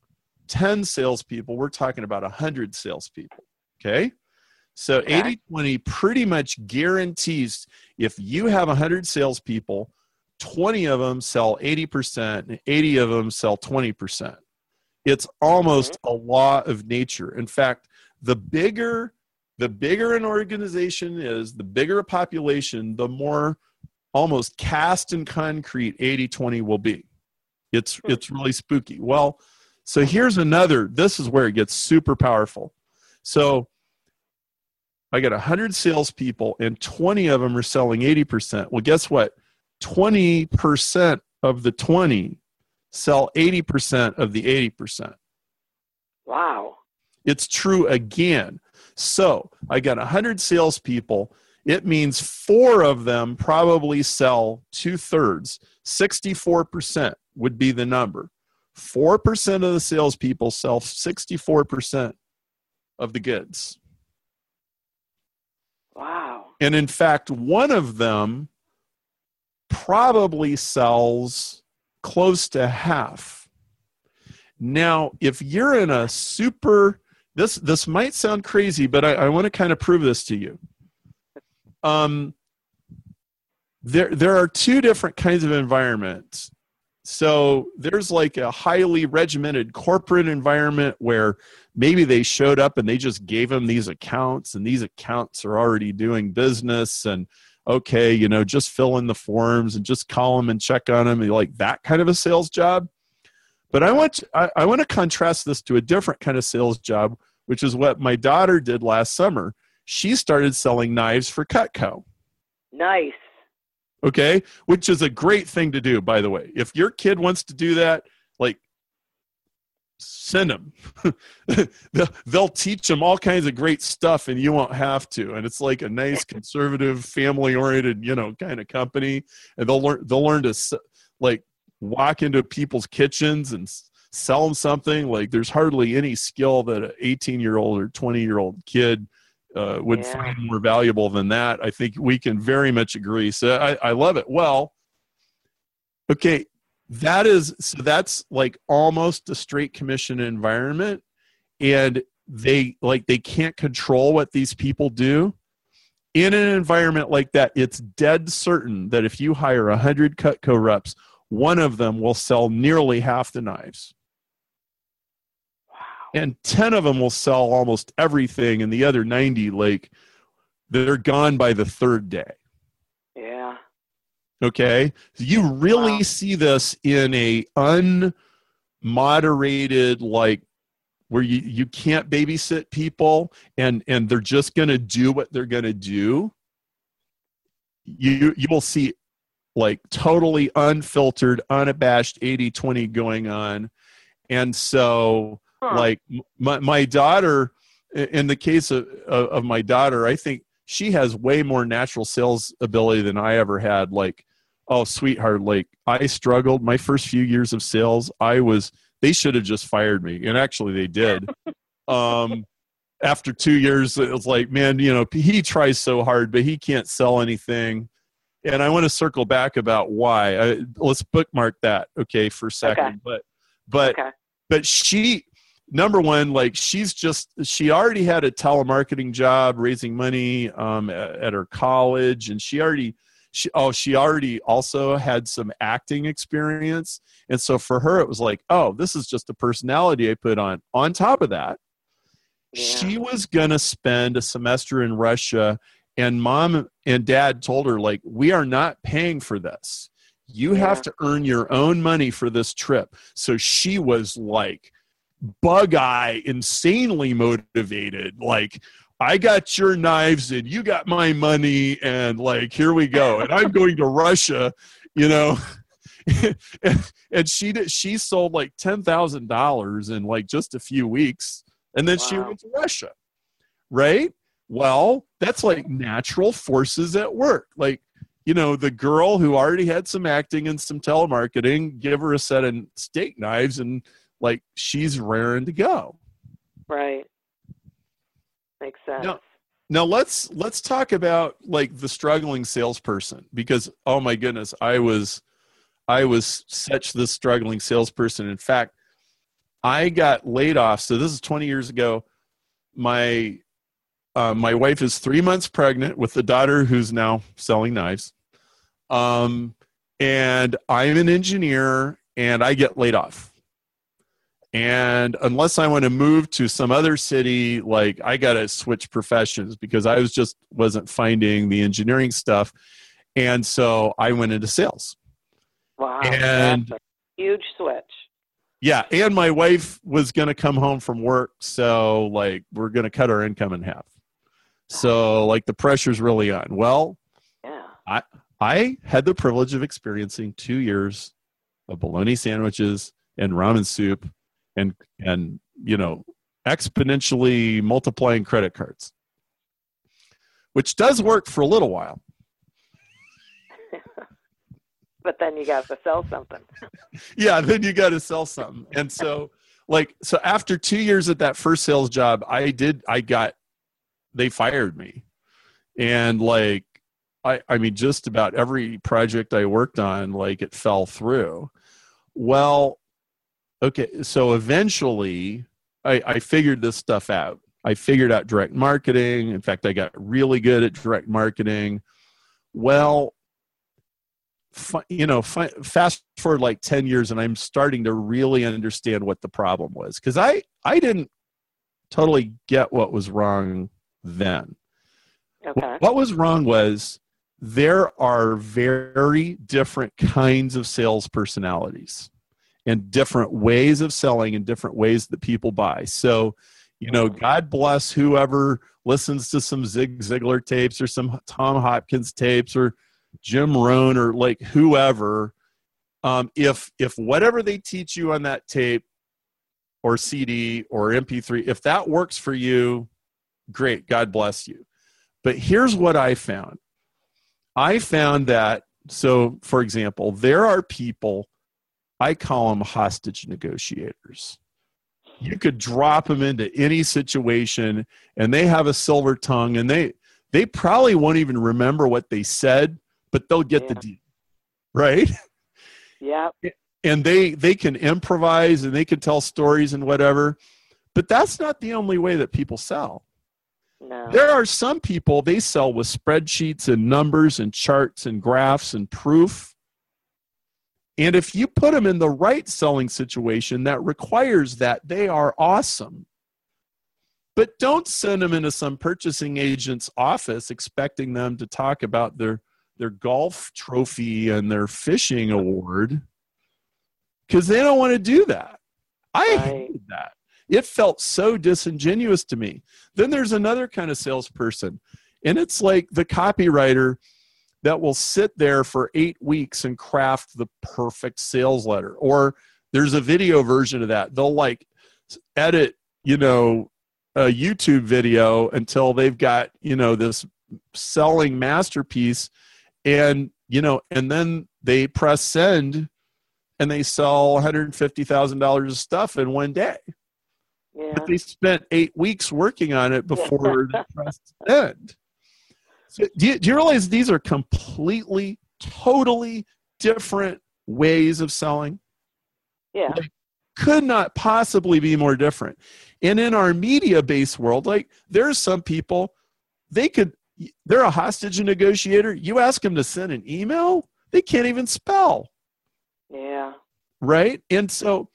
10 salespeople, we're talking about 100 salespeople. Okay. So okay. 80 20 pretty much guarantees if you have 100 salespeople, 20 of them sell 80% and 80 of them sell 20%. It's almost a law of nature. In fact, the bigger the bigger an organization is, the bigger a population, the more almost cast in concrete 80-20 will be. It's hmm. it's really spooky. Well, so here's another this is where it gets super powerful. So I got 100 salespeople and 20 of them are selling 80%. Well, guess what? 20% of the 20 sell 80% of the 80%. Wow. It's true again. So I got 100 salespeople. It means four of them probably sell two thirds. 64% would be the number. 4% of the salespeople sell 64% of the goods. Wow. And in fact, one of them probably sells close to half. Now, if you're in a super this this might sound crazy, but I, I want to kind of prove this to you. Um, there there are two different kinds of environments. So there's like a highly regimented corporate environment where maybe they showed up and they just gave them these accounts and these accounts are already doing business and okay, you know, just fill in the forms and just call them and check on them and like that kind of a sales job. But I want to, I, I want to contrast this to a different kind of sales job, which is what my daughter did last summer. She started selling knives for Cutco. Nice. Okay, which is a great thing to do, by the way. If your kid wants to do that, send them. they'll, they'll teach them all kinds of great stuff and you won't have to. And it's like a nice conservative family oriented, you know, kind of company. And they'll learn, they'll learn to like walk into people's kitchens and sell them something. Like there's hardly any skill that an 18 year old or 20 year old kid uh, would yeah. find more valuable than that. I think we can very much agree. So I, I love it. Well, okay, that is so that's like almost a straight commission environment and they like they can't control what these people do. In an environment like that it's dead certain that if you hire 100 cutco reps one of them will sell nearly half the knives. Wow. and 10 of them will sell almost everything and the other 90 like they're gone by the third day Okay. You really wow. see this in a unmoderated, like where you, you can't babysit people and, and they're just going to do what they're going to do. You, you will see like totally unfiltered, unabashed 80 20 going on. And so, huh. like, my, my daughter, in the case of, of my daughter, I think she has way more natural sales ability than I ever had. Like, oh, sweetheart, like I struggled my first few years of sales. I was, they should have just fired me. And actually, they did. um, after two years, it was like, man, you know, he tries so hard, but he can't sell anything. And I want to circle back about why. I, let's bookmark that, okay, for a second. Okay. But, but, Okay. but she, number one, like she's just, she already had a telemarketing job, raising money um, at, at her college, and she already, she, oh, she already also had some acting experience. And so for her, it was like, oh, this is just a personality I put on. On top of that, Yeah. she was going to spend a semester in Russia, and mom and dad told her, like, we are not paying for this. You have to earn your own money for this trip. So she was like, bug eye, insanely motivated. Like, I got your knives and you got my money, and like, here we go. And I'm going to Russia, you know. and, and she did, she sold like ten thousand dollars in like just a few weeks, and then she went to Russia, right? Well, that's like natural forces at work. Like, you know, the girl who already had some acting and some telemarketing, give her a set of steak knives, and like she's raring to go. Right. Makes sense. No. Now let's let's talk about like the struggling salesperson because oh my goodness, I was I was such the struggling salesperson. In fact, I got laid off. So this is 20 years ago. My uh, my wife is three months pregnant with a daughter who's now selling knives. Um, and I'm an engineer and I get laid off. And unless I want to move to some other city, like I got to switch professions because I was just wasn't finding the engineering stuff. And so I went into sales. Wow. And- that's a huge switch. Yeah, and my wife was going to come home from work, so like we're going to cut our income in half. So like the pressure's really on. Well, Yeah. I, I had the privilege of experiencing 2 years of bologna sandwiches and ramen soup and and you know, exponentially multiplying credit cards. Which does work for a little while. But then you got to sell something. yeah then you got to sell something and so like so after two years at that first sales job i did i got they fired me and like i i mean just about every project i worked on like it fell through well okay so eventually i i figured this stuff out. I figured out direct marketing. In fact i got really good at direct marketing. Well fi- you know fi- fast forward like 10 years and i'm starting to really understand what the problem was because i i didn't totally get what was wrong then. Okay. what was wrong was there are very different kinds of sales personalities and different ways of selling and different ways that people buy so you know god bless whoever listens to some zig ziglar tapes or some tom hopkins tapes or Jim Rohn or like whoever, um, if if whatever they teach you on that tape or CD or MP3, if that works for you, great, God bless you. But here's what I found. I found that so, for example, there are people I call them hostage negotiators. You could drop them into any situation, and they have a silver tongue, and they they probably won't even remember what they said but they'll get the deal right Yeah. and they they can improvise and they can tell stories and whatever but that's not the only way that people sell No. there are some people they sell with spreadsheets and numbers and charts and graphs and proof and if you put them in the right selling situation that requires that they are awesome but don't send them into some purchasing agent's office expecting them to talk about their their golf trophy and their fishing award because they don't want to do that. I hated that. It felt so disingenuous to me. Then there's another kind of salesperson, and it's like the copywriter that will sit there for eight weeks and craft the perfect sales letter. Or there's a video version of that. They'll like edit, you know, a YouTube video until they've got, you know, this selling masterpiece and you know and then they press send and they sell $150,000 of stuff in one day. Yeah. But they spent eight weeks working on it before they pressed send. So do, you, do you realize these are completely, totally different ways of selling? Yeah. Like, could not possibly be more different. And in our media based world, like there's some people, they could, they're a hostage negotiator. You ask them to send an email, they can't even spell. Yeah. Right. And so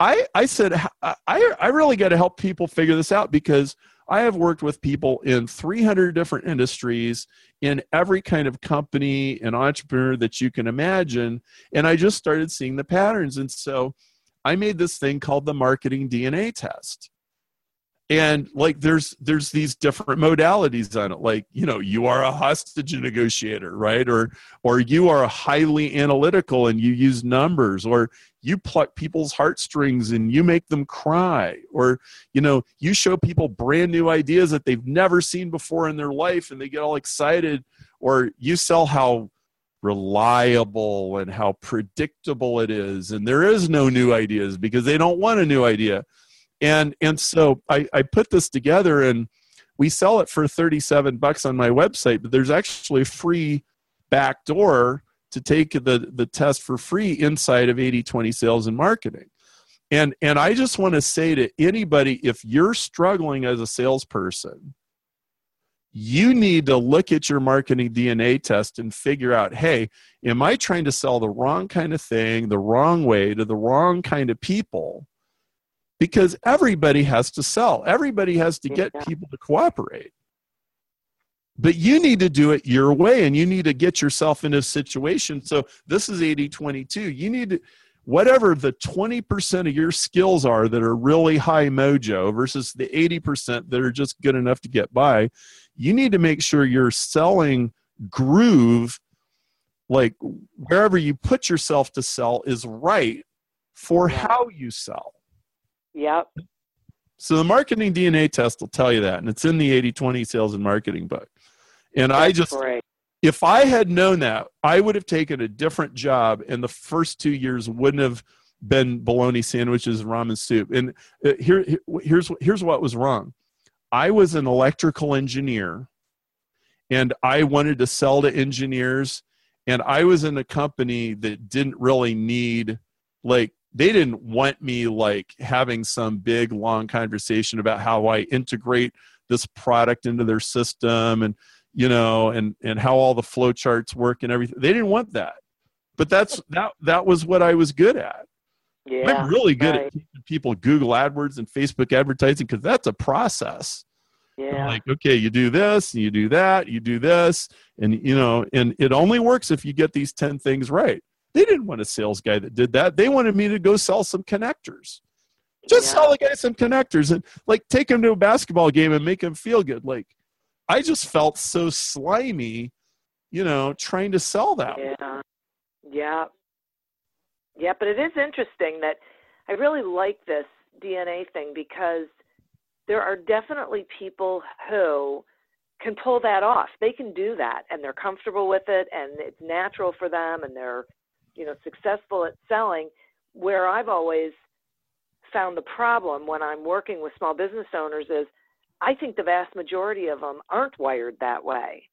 I, I said, I, I really got to help people figure this out because I have worked with people in 300 different industries, in every kind of company and entrepreneur that you can imagine. And I just started seeing the patterns. And so I made this thing called the marketing DNA test. And like there's there's these different modalities on it. Like, you know, you are a hostage negotiator, right? Or or you are highly analytical and you use numbers, or you pluck people's heartstrings and you make them cry or you know you show people brand new ideas that they've never seen before in their life and they get all excited or you sell how reliable and how predictable it is and there is no new ideas because they don't want a new idea and and so i i put this together and we sell it for 37 bucks on my website but there's actually a free back door to take the the test for free inside of 80/20 sales and marketing. And and I just want to say to anybody if you're struggling as a salesperson, you need to look at your marketing DNA test and figure out, hey, am I trying to sell the wrong kind of thing, the wrong way to the wrong kind of people? Because everybody has to sell. Everybody has to get people to cooperate. But you need to do it your way and you need to get yourself in a situation. So this is 80 22 you need to whatever the 20% of your skills are that are really high mojo versus the 80% that are just good enough to get by you need to make sure you're selling groove like wherever you put yourself to sell is right for how you sell yep so the marketing dna test will tell you that and it's in the 80-20 sales and marketing book and That's I just, great. if I had known that, I would have taken a different job, and the first two years wouldn't have been bologna sandwiches and ramen soup. And uh, here, here's here's what was wrong. I was an electrical engineer, and I wanted to sell to engineers, and I was in a company that didn't really need like they didn't want me like having some big long conversation about how I integrate this product into their system and you know, and and how all the flow charts work and everything. They didn't want that, but that's that that was what I was good at. Yeah, I'm really good right. at teaching people Google AdWords and Facebook advertising because that's a process. Yeah. Like, okay, you do this, and you do that, you do this, and you know, and it only works if you get these 10 things right. They didn't want a sales guy that did that. They wanted me to go sell some connectors. Just Yeah. sell the guy some connectors and like take him to a basketball game and make him feel good. Like I just felt so slimy, you know, trying to sell that. Yeah. Yeah. Yeah, but it is interesting that I really like this DNA thing because there are definitely people who can pull that off. They can do that and they're comfortable with it and it's natural for them and they're, you know, successful at selling where I've always found the problem when I'm working with small business owners is I think the vast majority of them aren't wired that way.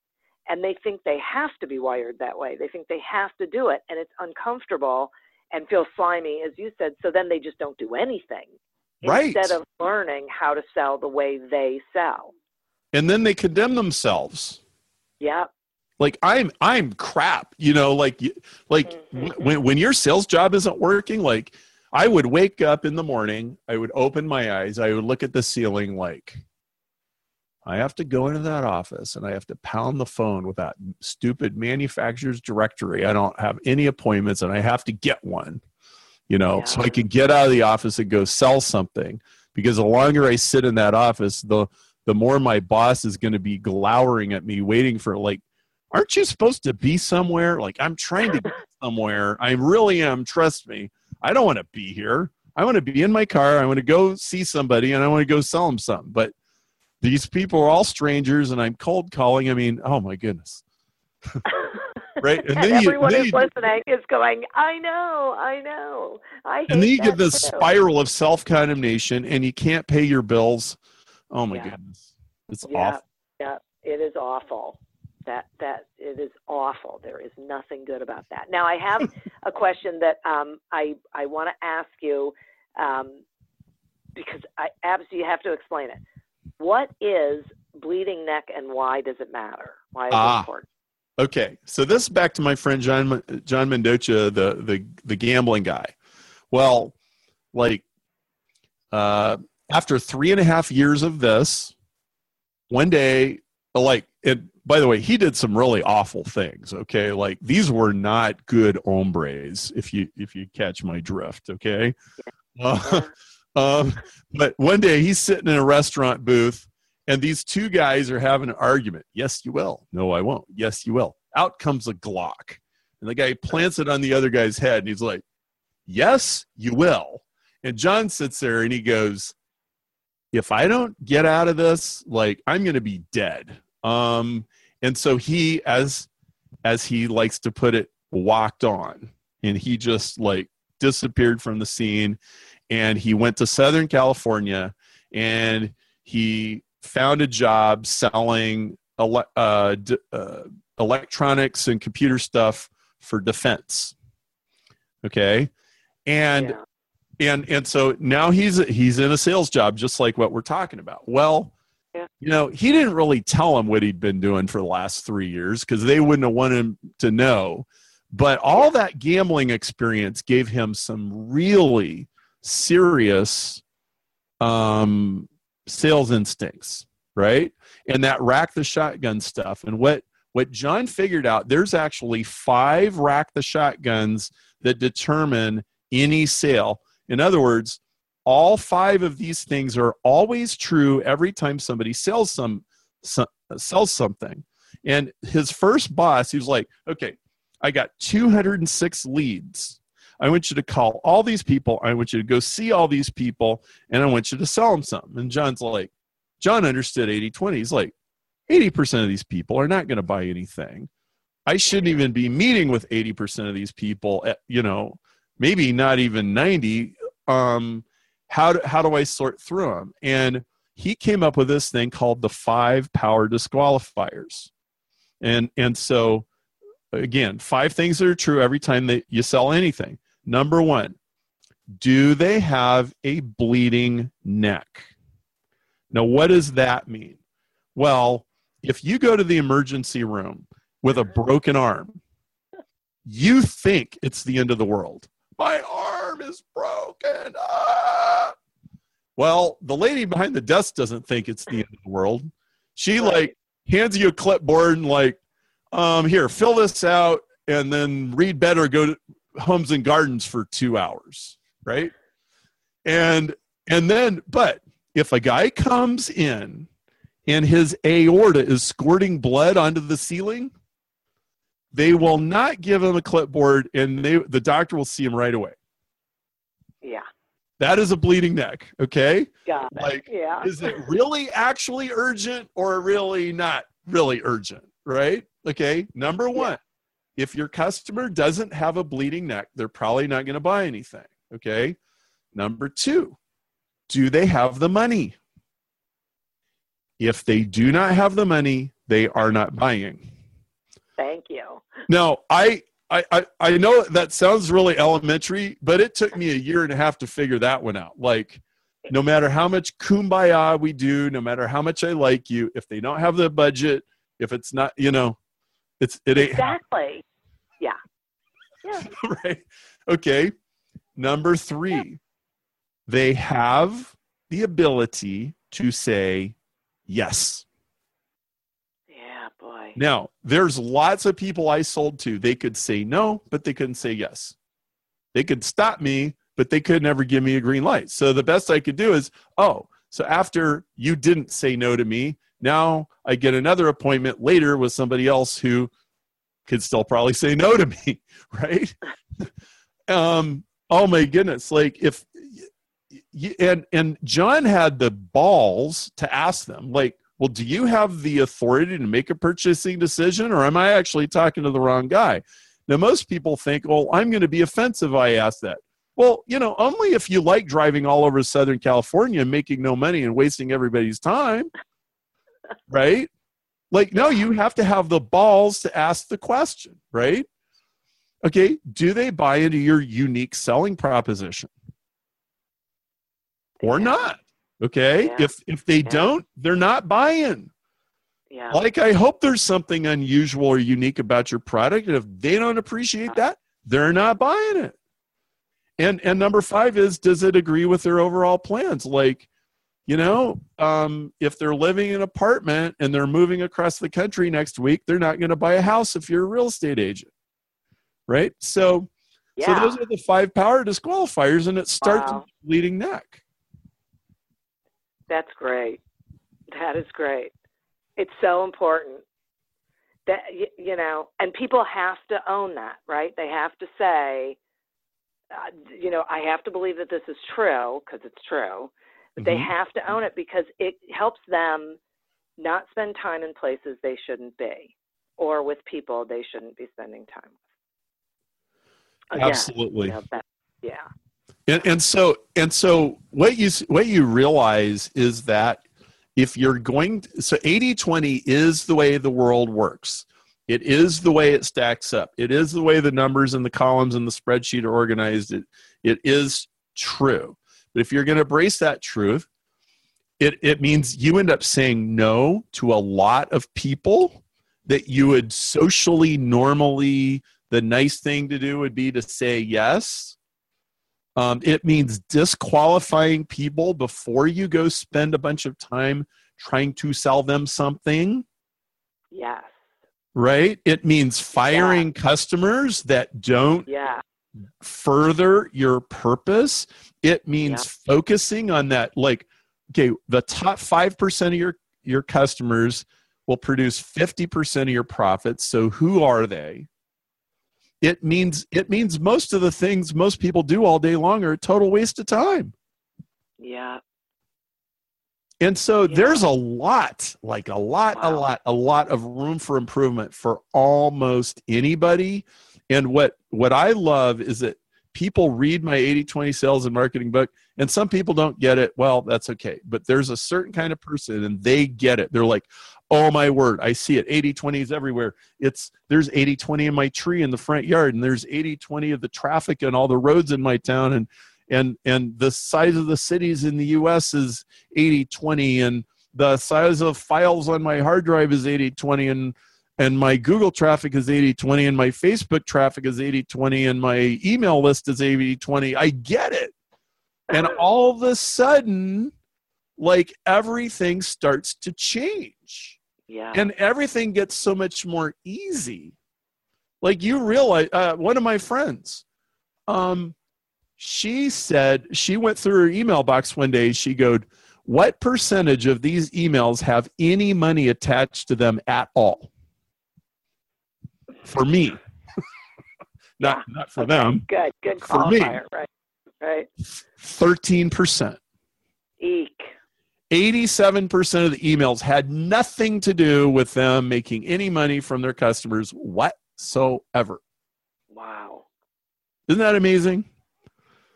And they think they have to be wired that way. They think they have to do it, and it's uncomfortable and feels slimy, as you said. So then they just don't do anything Right. instead of learning how to sell the way they sell. And then they condemn themselves. Yeah, Like I'm I'm crap, you know, like like Mhm. when when your sales job isn't working, like I would wake up in the morning, I would open my eyes, I would look at the ceiling like I have to go into that office and I have to pound the phone with that stupid manufacturer's directory. I don't have any appointments and I have to get one, you know, so I Yeah. can get out of the office and go sell something. Because the longer I sit in that office, the the more my boss is going to be glowering at me, waiting for like, aren't you supposed to be somewhere? Like I'm trying to get somewhere. I really am. Trust me. I don't want to be here. I want to be in my car. I want to go see somebody and I want to go sell them something. But these people are all strangers and I'm cold calling. I mean, oh my goodness. right? And, and everyone who's listening is going, I know, I know. I and then you get this too. spiral of self condemnation and you can't pay your bills. Oh my yeah. goodness. It's yeah, awful. Yeah, it is awful. That that it is awful. There is nothing good about that. Now I have a question that um, I I want to ask you um, because I absolutely have to explain it. What is bleeding neck and why does it matter? Why is ah. it important? Okay, so this back to my friend John John Mendocha, the the the gambling guy. Well, like uh, after three and a half years of this, one day, like it. By the way, he did some really awful things. Okay, like these were not good hombres. If you if you catch my drift, okay. Uh, um, but one day he's sitting in a restaurant booth and these two guys are having an argument. Yes, you will. No, I won't. Yes, you will. Out comes a Glock. And the guy plants it on the other guy's head and he's like, Yes, you will. And John sits there and he goes, If I don't get out of this, like I'm gonna be dead. Um, and so he, as as he likes to put it, walked on. And he just like disappeared from the scene and he went to Southern California and he found a job selling ele- uh, d- uh, electronics and computer stuff for defense. Okay, and yeah. and and so now he's he's in a sales job, just like what we're talking about. Well. Yeah. You know, he didn't really tell him what he'd been doing for the last three years because they wouldn't have wanted him to know. But all that gambling experience gave him some really serious um, sales instincts, right? And that rack the shotgun stuff. And what what John figured out, there's actually five rack the shotguns that determine any sale. In other words, all five of these things are always true every time somebody sells some, some sells something. And his first boss, he was like, "Okay, I got 206 leads. I want you to call all these people. I want you to go see all these people, and I want you to sell them something. And John's like, John understood 80 20. He's like, 80% of these people are not going to buy anything. I shouldn't even be meeting with 80% of these people, at, you know, maybe not even 90. Um, how, do, how do I sort through them? And he came up with this thing called the five power disqualifiers. And, and so, again, five things that are true every time that you sell anything. Number one, do they have a bleeding neck? Now, what does that mean? Well, if you go to the emergency room with a broken arm, you think it's the end of the world. My arm is broken. Ah! Well, the lady behind the desk doesn't think it's the end of the world. She like hands you a clipboard and like, um, here, fill this out and then read better. Go to homes and gardens for two hours, right? And and then, but if a guy comes in and his aorta is squirting blood onto the ceiling, they will not give him a clipboard, and they the doctor will see him right away. Yeah. That is a bleeding neck, okay? Got it. Like, yeah. is it really actually urgent or really not really urgent, right? Okay. Number one, if your customer doesn't have a bleeding neck, they're probably not going to buy anything. Okay. Number two, do they have the money? If they do not have the money, they are not buying. Thank you. Now, I, I, I I know that sounds really elementary, but it took me a year and a half to figure that one out. Like, no matter how much kumbaya we do, no matter how much I like you, if they don't have the budget, if it's not, you know, it's it ain't exactly. Yeah. Yeah. right. Okay. Number three, yeah. they have the ability to say yes. Boy. Now, there's lots of people I sold to. They could say no, but they couldn't say yes. They could stop me, but they could never give me a green light. So the best I could do is, oh, so after you didn't say no to me, now I get another appointment later with somebody else who could still probably say no to me, right? um, oh my goodness, like if and and John had the balls to ask them, like, well, do you have the authority to make a purchasing decision, or am I actually talking to the wrong guy? Now, most people think, well, I'm going to be offensive if I ask that. Well, you know, only if you like driving all over Southern California and making no money and wasting everybody's time, right? Like, no, you have to have the balls to ask the question, right? Okay, do they buy into your unique selling proposition? Or not? Okay, Yeah. if if they Yeah. don't, they're not buying. Yeah. Like, I hope there's something unusual or unique about your product. And if they don't appreciate that, they're not buying it. And and number five is, does it agree with their overall plans? Like, you know, um, if they're living in an apartment and they're moving across the country next week, they're not going to buy a house if you're a real estate agent, right? So, yeah. so those are the five power disqualifiers, and it starts Wow. with bleeding neck. That's great. That is great. It's so important that you know, and people have to own that, right? They have to say, uh, you know, I have to believe that this is true because it's true. But they Mhm. have to own it because it helps them not spend time in places they shouldn't be, or with people they shouldn't be spending time with. Again, Absolutely. you know, that- yeah. And, and so and so what you what you realize is that if you're going to, so 80-20 is the way the world works. It is the way it stacks up. It is the way the numbers and the columns and the spreadsheet are organized. It it is true. But if you're going to embrace that truth, it it means you end up saying no to a lot of people that you would socially normally the nice thing to do would be to say yes um, it means disqualifying people before you go spend a bunch of time trying to sell them something, Yes. right? It means firing customers that don't Yeah. further your purpose. It means focusing on that. Like, okay, the top 5% of your, your customers will produce 50% of your profits. So who are they? It means it means most of the things most people do all day long are a total waste of time. Yeah. And so Yeah. there's a lot, like a lot, a lot, a lot of room for improvement for almost anybody. And what what I love is that people read my 80-20 sales and marketing book, and some people don't get it. Well, that's okay. But there's a certain kind of person and they get it. They're like, oh my word, I see it. 80-20 is everywhere. It's there's 80-20 in my tree in the front yard, and there's 80-20 of the traffic and all the roads in my town, and and and the size of the cities in the US is 80 20 and the size of files on my hard drive is 80 20 and and my google traffic is 80 20 and my facebook traffic is 80 20 and my email list is 80 20 i get it and all of a sudden like everything starts to change Yeah. and everything gets so much more easy like you realize uh, one of my friends um she said she went through her email box one day she goes what percentage of these emails have any money attached to them at all for me not not for Okay, them Good. Good For me. Right. Right. 13% Eek. 87% of the emails had nothing to do with them making any money from their customers whatsoever Wow. isn't that amazing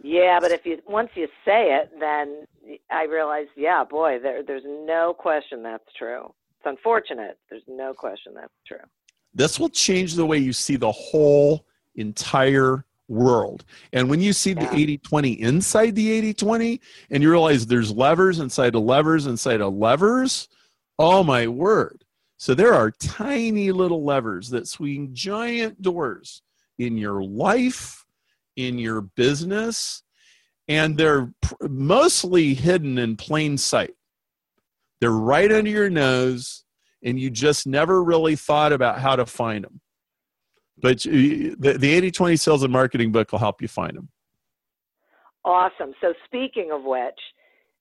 Yeah, but if you once you say it, then I realize, yeah, boy, there there's no question that's true. It's unfortunate. There's no question that's true. this will change the way you see the whole entire world. And when you see the 80 20 inside the 80 20, and you realize there's levers inside of levers inside of levers, oh my word. So there are tiny little levers that swing giant doors in your life, in your business, and they're pr- mostly hidden in plain sight. They're right under your nose, and you just never really thought about how to find them. But you- the, the 80 20 sales and marketing book will help you find them. Awesome. So speaking of which,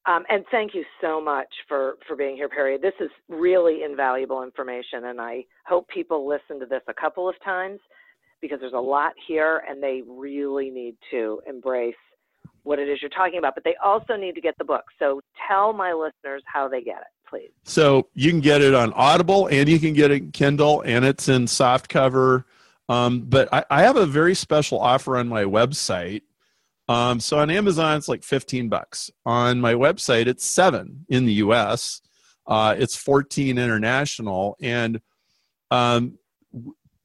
um, and thank you so much for for being here, Perry. This is really invaluable information, and I hope people listen to this a couple of times because there's a lot here, and they really need to embrace what it is you're talking about, but they also need to get the book. So tell my listeners how they get it, please. So you can get it on Audible and you can get it in Kindle and it's in soft cover. Um, but I, I, have a very special offer on my website. Um, so on Amazon, it's like 15 bucks. On my website, it's seven in the US. Uh, it's 14 international. And um,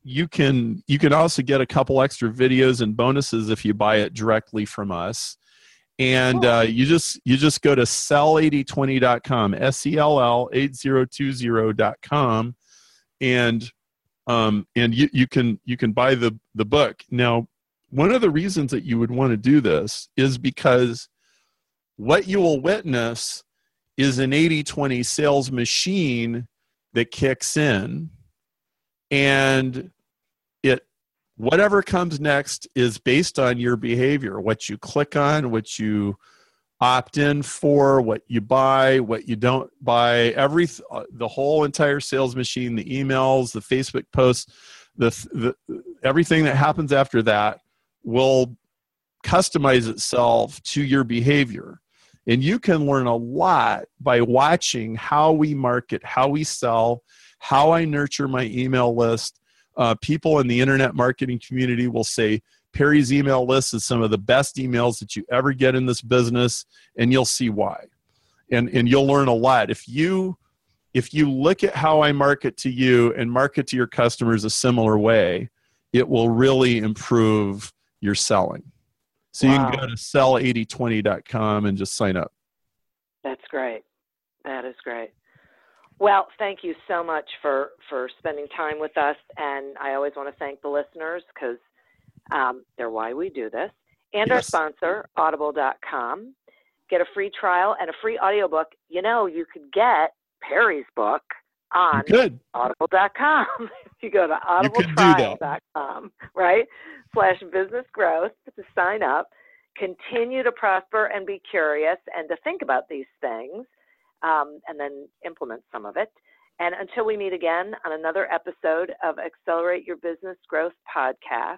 you can you can also get a couple extra videos and bonuses if you buy it directly from us and uh, you just you just go to sell8020.com s-e-l-l 8020.com and um and you, you can you can buy the the book. Now one of the reasons that you would want to do this is because what you will witness is an 80-20 sales machine that kicks in. And it whatever comes next is based on your behavior what you click on what you opt in for what you buy what you don't buy every uh, the whole entire sales machine the emails the facebook posts the, the everything that happens after that will customize itself to your behavior. And you can learn a lot by watching how we market how we sell how i nurture my email list. Uh, people in the internet marketing community will say Perry's email list is some of the best emails that you ever get in this business, and you'll see why. And, and you'll learn a lot. If you if you look at how I market to you and market to your customers a similar way, it will really improve your selling. So wow. you can go to sell8020.com and just sign up. That's great. That is great. Well, thank you so much for for spending time with us, and I always want to thank the listeners because um, they're why we do this, and yes. our sponsor, Audible.com. Get a free trial and a free audiobook. You know, you could get Perry's book on Audible.com. you go to audibletrial.com, right? Slash business growth to sign up. Continue to prosper and be curious and to think about these things um, and then implement some of it. And until we meet again on another episode of Accelerate Your Business Growth podcast,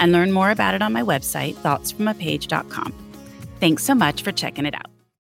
and learn more about it on my website, thoughtsfromapage.com. Thanks so much for checking it out.